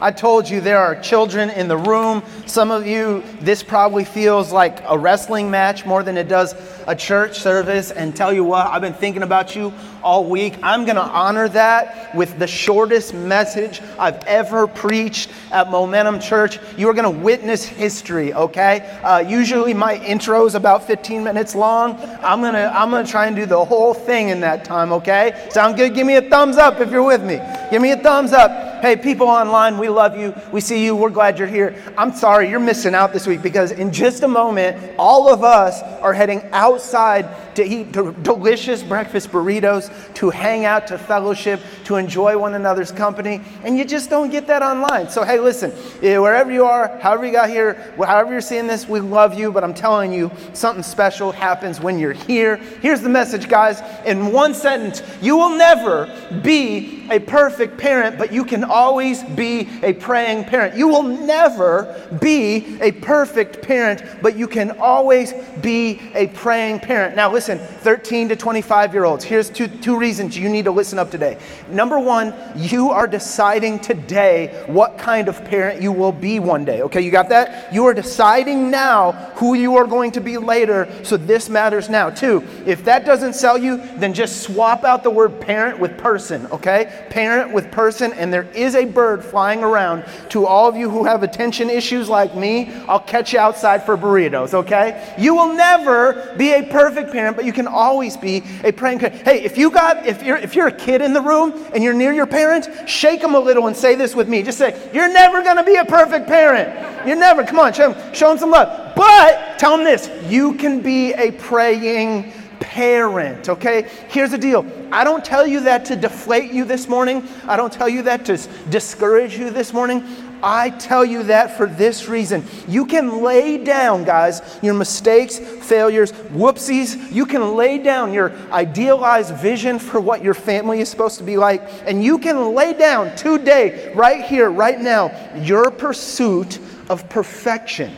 I told you there are children in the room. Some of you, this probably feels like a wrestling match more than it does a church service. And tell you what, I've been thinking about you all week. I'm going to honor that with the shortest message I've ever preached at Momentum Church. You are going to witness history, okay? Uh, usually my intro is about 15 minutes long. I'm going to I'm going to try and do the whole thing in that time, okay? Sound good? Give me a thumbs up if you're with me. Give me a thumbs up. Hey, people online, we love you. We see you. We're glad you're here. I'm sorry you're missing out this week because in just a moment, all of us are heading outside to eat delicious breakfast burritos, to hang out, to fellowship, to enjoy one another's company. And you just don't get that online. So, hey, listen, eh, wherever you are, however you got here, however you're seeing this, we love you. But I'm telling you, something special happens when you're here. Here's the message, guys. In one sentence, you will never be a perfect parent, but you can always be a praying parent. You will never be a perfect parent, but you can always be a praying parent. Now, listen listen, 13 to 25 year olds, here's two, two reasons you need to listen up today. Number one, you are deciding today what kind of parent you will be one day. Okay, you got that? You are deciding now who you are going to be later, so this matters now. Two, if that doesn't sell you, then just swap out the word parent with person, okay? Parent with person, and there is a bird flying around. To all of you who have attention issues like me, I'll catch you outside for burritos, okay? You will never be a perfect parent but you can always be a praying parent. Hey, if you got, if you're, if you're a kid in the room and you're near your parent, shake them a little and say this with me. Just say, you're never going to be a perfect parent. You're never. Come on, show them, show them some love. But tell them this: you can be a praying parent, okay? Here's the deal. I don't tell you that to deflate you this morning. I don't tell you that to discourage you this morning. I tell you that for this reason. You can lay down, guys, your mistakes, failures, whoopsies. You can lay down your idealized vision for what your family is supposed to be like. And you can lay down today, right here, right now, your pursuit of perfection.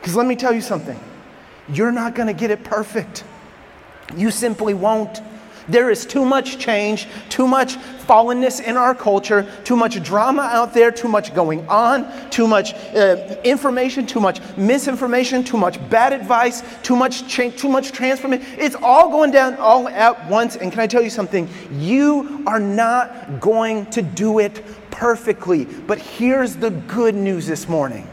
Because let me tell you something you're not going to get it perfect. You simply won't. There is too much change, too much fallenness in our culture, too much drama out there, too much going on, too much uh, information, too much misinformation, too much bad advice, too much change, too much transformation. It's all going down all at once. And can I tell you something? You are not going to do it perfectly. But here's the good news this morning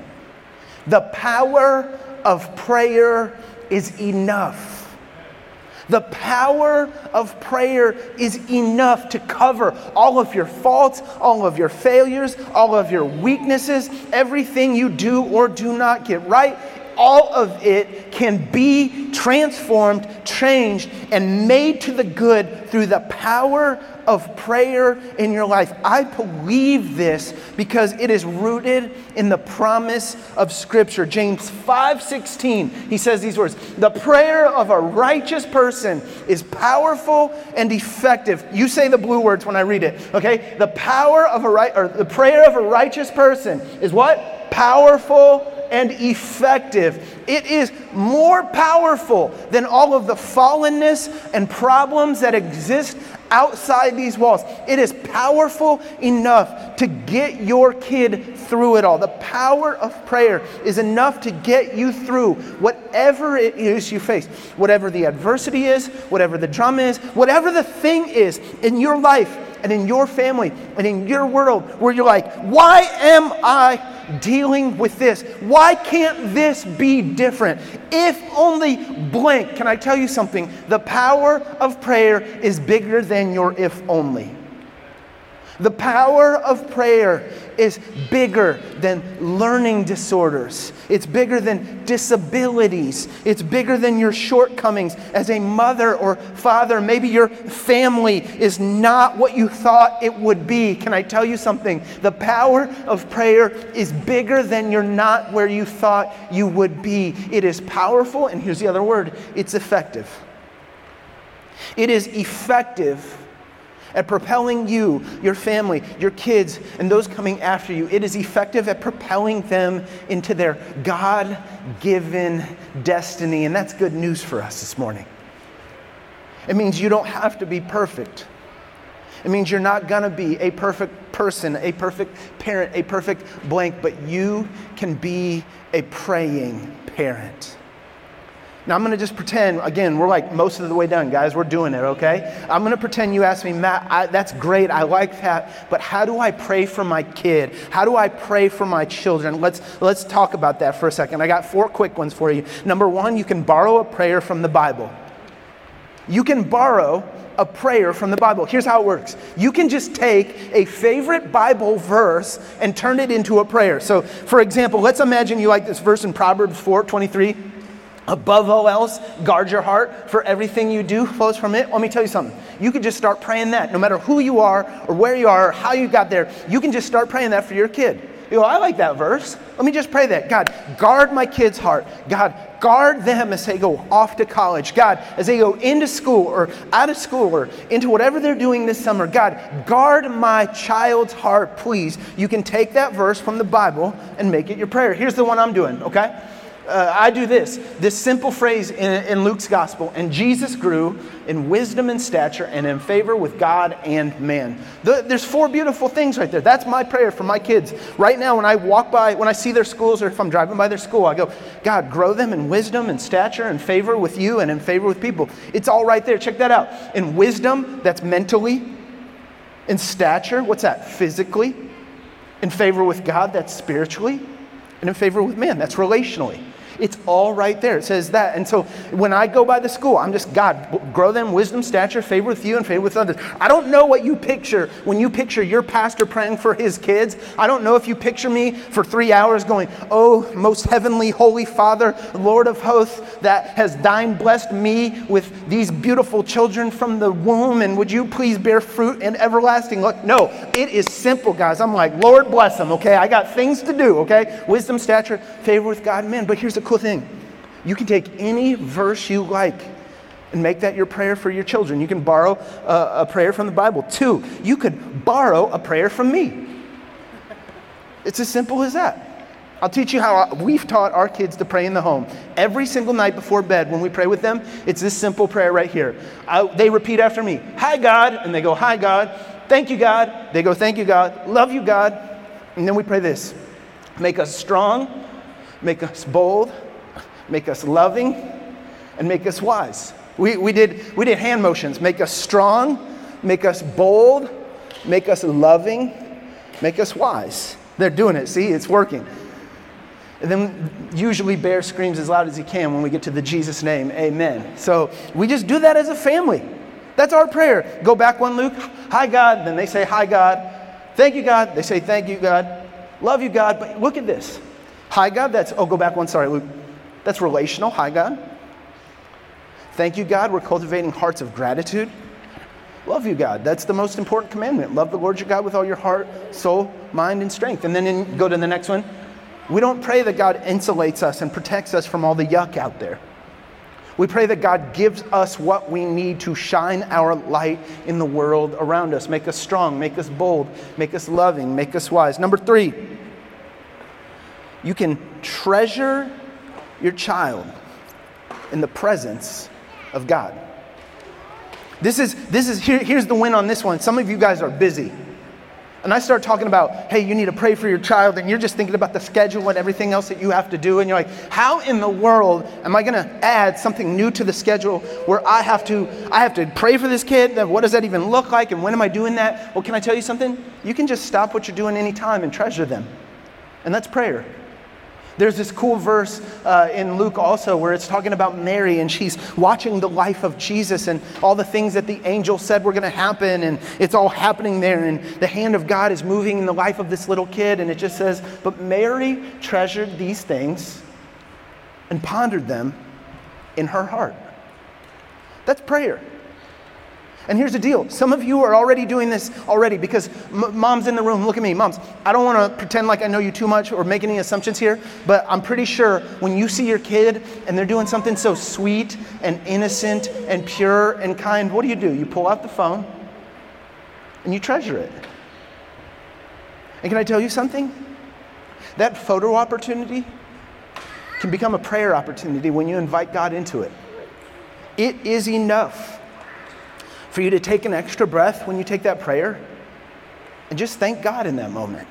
the power of prayer is enough. The power of prayer is enough to cover all of your faults, all of your failures, all of your weaknesses, everything you do or do not get right. All of it can be transformed, changed, and made to the good through the power of prayer in your life. I believe this because it is rooted in the promise of scripture. James 5:16. He says these words, "The prayer of a righteous person is powerful and effective." You say the blue words when I read it, okay? The power of a right or the prayer of a righteous person is what? Powerful and effective. It is more powerful than all of the fallenness and problems that exist outside these walls. It is powerful enough to get your kid through it all. The power of prayer is enough to get you through whatever it is you face, whatever the adversity is, whatever the drama is, whatever the thing is in your life and in your family and in your world where you're like, why am I dealing with this? Why can't this be different? If only blank. Can I tell you something? The power of prayer is bigger than your if only. The power of prayer is bigger than learning disorders. It's bigger than disabilities. It's bigger than your shortcomings as a mother or father. Maybe your family is not what you thought it would be. Can I tell you something? The power of prayer is bigger than you're not where you thought you would be. It is powerful, and here's the other word it's effective. It is effective at propelling you, your family, your kids, and those coming after you. It is effective at propelling them into their God given destiny. And that's good news for us this morning. It means you don't have to be perfect. It means you're not gonna be a perfect person, a perfect parent, a perfect blank, but you can be a praying parent. Now, I'm going to just pretend, again, we're like most of the way done, guys. We're doing it, okay? I'm going to pretend you asked me, Matt, I, that's great. I like that. But how do I pray for my kid? How do I pray for my children? Let's, let's talk about that for a second. I got four quick ones for you. Number one, you can borrow a prayer from the Bible. You can borrow a prayer from the Bible. Here's how it works you can just take a favorite Bible verse and turn it into a prayer. So, for example, let's imagine you like this verse in Proverbs 4 23. Above all else, guard your heart, for everything you do flows from it. Let me tell you something. You can just start praying that. No matter who you are, or where you are, or how you got there, you can just start praying that for your kid. You go, I like that verse. Let me just pray that. God, guard my kid's heart. God, guard them as they go off to college. God, as they go into school or out of school or into whatever they're doing this summer. God, guard my child's heart, please. You can take that verse from the Bible and make it your prayer. Here's the one I'm doing, okay? Uh, I do this this simple phrase in, in Luke's gospel, and Jesus grew in wisdom and stature and in favor with God and man. The, there's four beautiful things right there. That's my prayer for my kids. Right now, when I walk by, when I see their schools, or if I'm driving by their school, I go, God, grow them in wisdom and stature and favor with you and in favor with people. It's all right there. Check that out. In wisdom, that's mentally. In stature, what's that? Physically. In favor with God, that's spiritually. And in favor with man, that's relationally. It's all right there. It says that. And so when I go by the school, I'm just, God, grow them wisdom, stature, favor with you, and favor with others. I don't know what you picture when you picture your pastor praying for his kids. I don't know if you picture me for three hours going, Oh, most heavenly, holy Father, Lord of hosts, that has dined, blessed me with these beautiful children from the womb, and would you please bear fruit and everlasting life? No, it is simple, guys. I'm like, Lord bless them, okay? I got things to do, okay? Wisdom, stature, favor with God and men. But here's the cool thing you can take any verse you like and make that your prayer for your children. You can borrow a, a, prayer from the Bible. Two, you could borrow a prayer from me. It's as simple as that. I'll teach you how we've taught our kids to pray in the home. Every single night before bed, when we pray with them, it's this simple prayer right here. I, they repeat after me Hi, God. And they go, Hi, God. Thank you, God. They go, Thank you, God. Love you, God. And then we pray this Make us strong, make us bold, make us loving, and make us wise. We, we, did, we did hand motions make us strong, make us bold, make us loving, make us wise. They're doing it. See, it's working. And then usually Bear screams as loud as he can when we get to the Jesus name, Amen. So we just do that as a family. That's our prayer. Go back one, Luke. Hi, God. Then they say, Hi, God. Thank you, God. They say, Thank you, God. Love you, God. But look at this. Hi, God. That's, oh, go back one. Sorry, Luke. That's relational. Hi, God. Thank you, God. We're cultivating hearts of gratitude. Love you, God. That's the most important commandment. Love the Lord your God with all your heart, soul, mind, and strength. And then in, go to the next one. We don't pray that God insulates us and protects us from all the yuck out there. We pray that God gives us what we need to shine our light in the world around us, make us strong, make us bold, make us loving, make us wise. Number three, you can treasure your child in the presence of God. This is, this is here, here's the win on this one. Some of you guys are busy. And I start talking about, hey, you need to pray for your child, and you're just thinking about the schedule and everything else that you have to do. And you're like, how in the world am I going to add something new to the schedule where I have to, I have to pray for this kid? What does that even look like? And when am I doing that? Well, can I tell you something? You can just stop what you're doing anytime and treasure them. And that's prayer. There's this cool verse uh, in Luke also where it's talking about Mary and she's watching the life of Jesus and all the things that the angel said were going to happen and it's all happening there and the hand of God is moving in the life of this little kid and it just says, But Mary treasured these things and pondered them in her heart. That's prayer. And here's the deal some of you are already doing this already because m- mom's in the room. Look at me, moms. I don't want to pretend like I know you too much or make any assumptions here, but I'm pretty sure when you see your kid and they're doing something so sweet and innocent and pure and kind, what do you do? You pull out the phone and you treasure it. And can I tell you something? That photo opportunity can become a prayer opportunity when you invite God into it. It is enough for you to take an extra breath when you take that prayer and just thank God in that moment.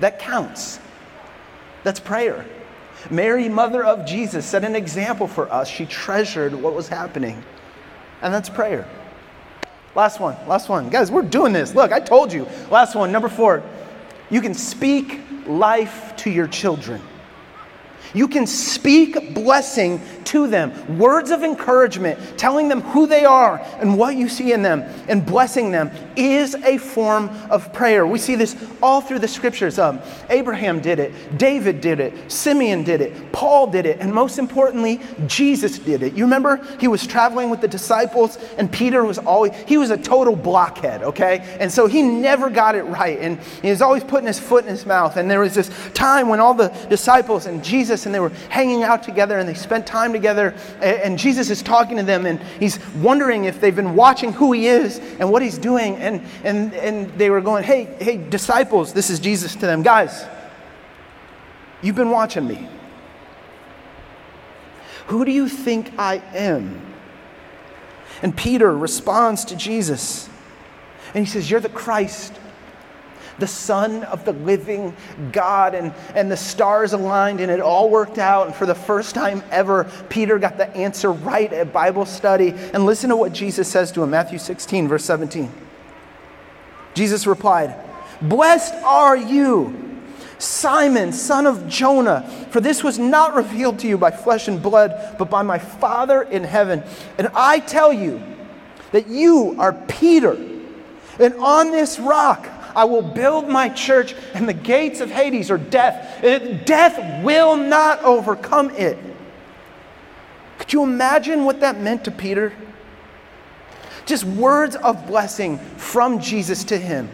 That counts. That's prayer. Mary, mother of Jesus, set an example for us. She treasured what was happening. And that's prayer. Last one, last one. Guys, we're doing this. Look, I told you. Last one, number four. You can speak life to your children. You can speak blessing to them, words of encouragement, telling them who they are and what you see in them, and blessing them is a form of prayer. We see this all through the scriptures. Um, Abraham did it, David did it, Simeon did it, Paul did it, and most importantly, Jesus did it. You remember he was traveling with the disciples, and Peter was always, he was a total blockhead, okay? And so he never got it right, and he was always putting his foot in his mouth. And there was this time when all the disciples and Jesus and they were hanging out together and they spent time together, and Jesus is talking to them, and he's wondering if they've been watching who he is and what he's doing. And and, and, and they were going, hey, hey, disciples, this is Jesus to them. Guys, you've been watching me. Who do you think I am? And Peter responds to Jesus. And he says, You're the Christ, the Son of the living God. And, and the stars aligned, and it all worked out. And for the first time ever, Peter got the answer right at Bible study. And listen to what Jesus says to him Matthew 16, verse 17. Jesus replied, Blessed are you, Simon, son of Jonah, for this was not revealed to you by flesh and blood, but by my Father in heaven. And I tell you that you are Peter, and on this rock I will build my church, and the gates of Hades or death, uh, death will not overcome it. Could you imagine what that meant to Peter? Just words of blessing from Jesus to him.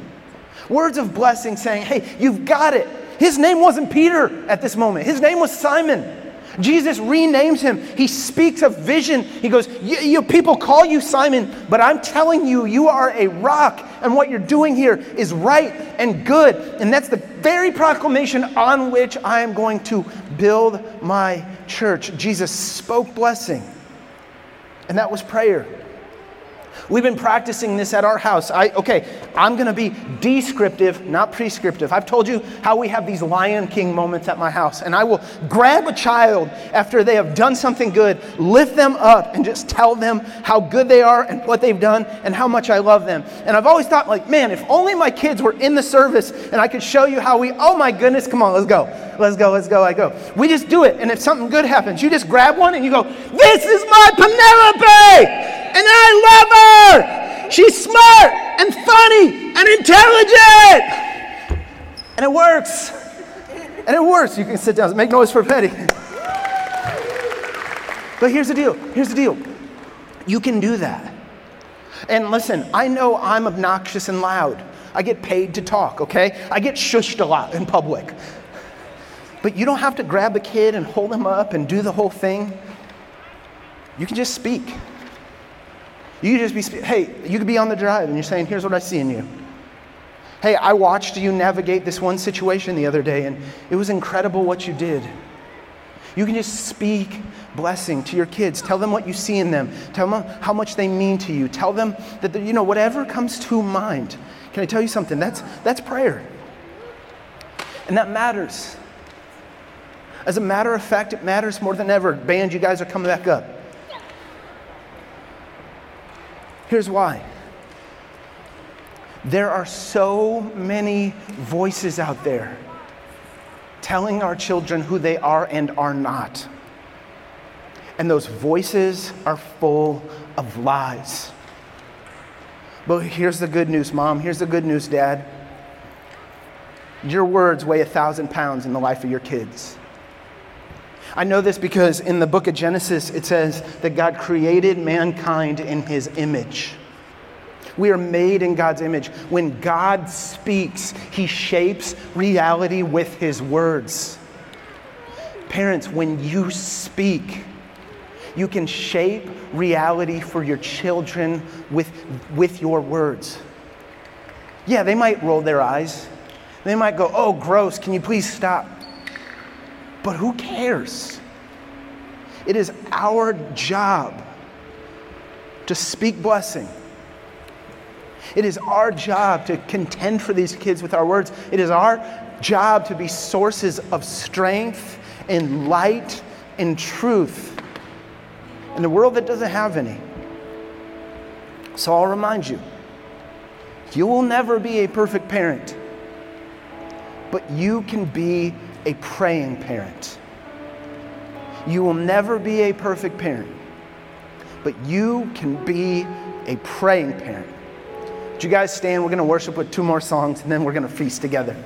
Words of blessing saying, hey, you've got it. His name wasn't Peter at this moment, his name was Simon. Jesus renames him. He speaks of vision. He goes, you, People call you Simon, but I'm telling you, you are a rock, and what you're doing here is right and good. And that's the very proclamation on which I am going to build my church. Jesus spoke blessing, and that was prayer. We've been practicing this at our house. I, okay, I'm going to be descriptive, not prescriptive. I've told you how we have these Lion King moments at my house, and I will grab a child after they have done something good, lift them up, and just tell them how good they are and what they've done and how much I love them. And I've always thought, like, man, if only my kids were in the service and I could show you how we, oh my goodness, come on, let's go. Let's go, let's go, I go. We just do it, and if something good happens, you just grab one and you go, this is my Penelope! and I love her. She's smart and funny and intelligent. And it works. And it works. You can sit down. Make noise for Petty. But here's the deal. Here's the deal. You can do that. And listen, I know I'm obnoxious and loud. I get paid to talk, okay? I get shushed a lot in public. But you don't have to grab a kid and hold him up and do the whole thing. You can just speak. You could just be, hey, you could be on the drive and you're saying, here's what I see in you. Hey, I watched you navigate this one situation the other day and it was incredible what you did. You can just speak blessing to your kids. Tell them what you see in them. Tell them how much they mean to you. Tell them that, you know, whatever comes to mind. Can I tell you something? That's, that's prayer. And that matters. As a matter of fact, it matters more than ever. Band, you guys are coming back up. Here's why there are so many voices out there telling our children who they are and are not. And those voices are full of lies. But here's the good news, Mom. Here's the good news, Dad. Your words weigh a thousand pounds in the life of your kids. I know this because in the book of Genesis, it says that God created mankind in his image. We are made in God's image. When God speaks, he shapes reality with his words. Parents, when you speak, you can shape reality for your children with, with your words. Yeah, they might roll their eyes. They might go, oh, gross, can you please stop? But who cares? It is our job to speak blessing, It is our job to contend for these kids with our words. It is our job to be sources of strength and light and truth in a world that doesn't have any. So I'll remind you you will never be a perfect parent, but you can be a praying parent. You will never be a perfect parent, but you can be a praying parent. Would you guys stand? We're going to worship with two more songs and then we're going to feast together.